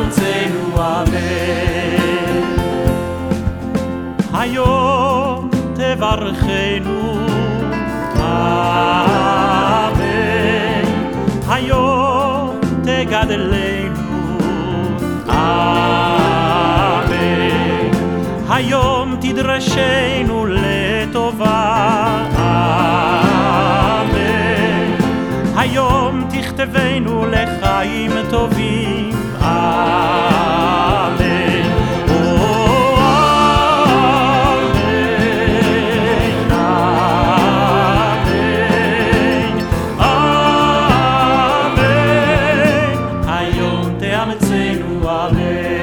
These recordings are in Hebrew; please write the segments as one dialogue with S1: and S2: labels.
S1: תאמצנו אמן. היום תברכנו אמן. היום תגדלנו אמן. היום תדרשנו לטובה. היום תכתבנו לחיים טובים תאמצנו אמן.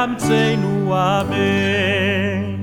S1: I'm saying, amtsenu amen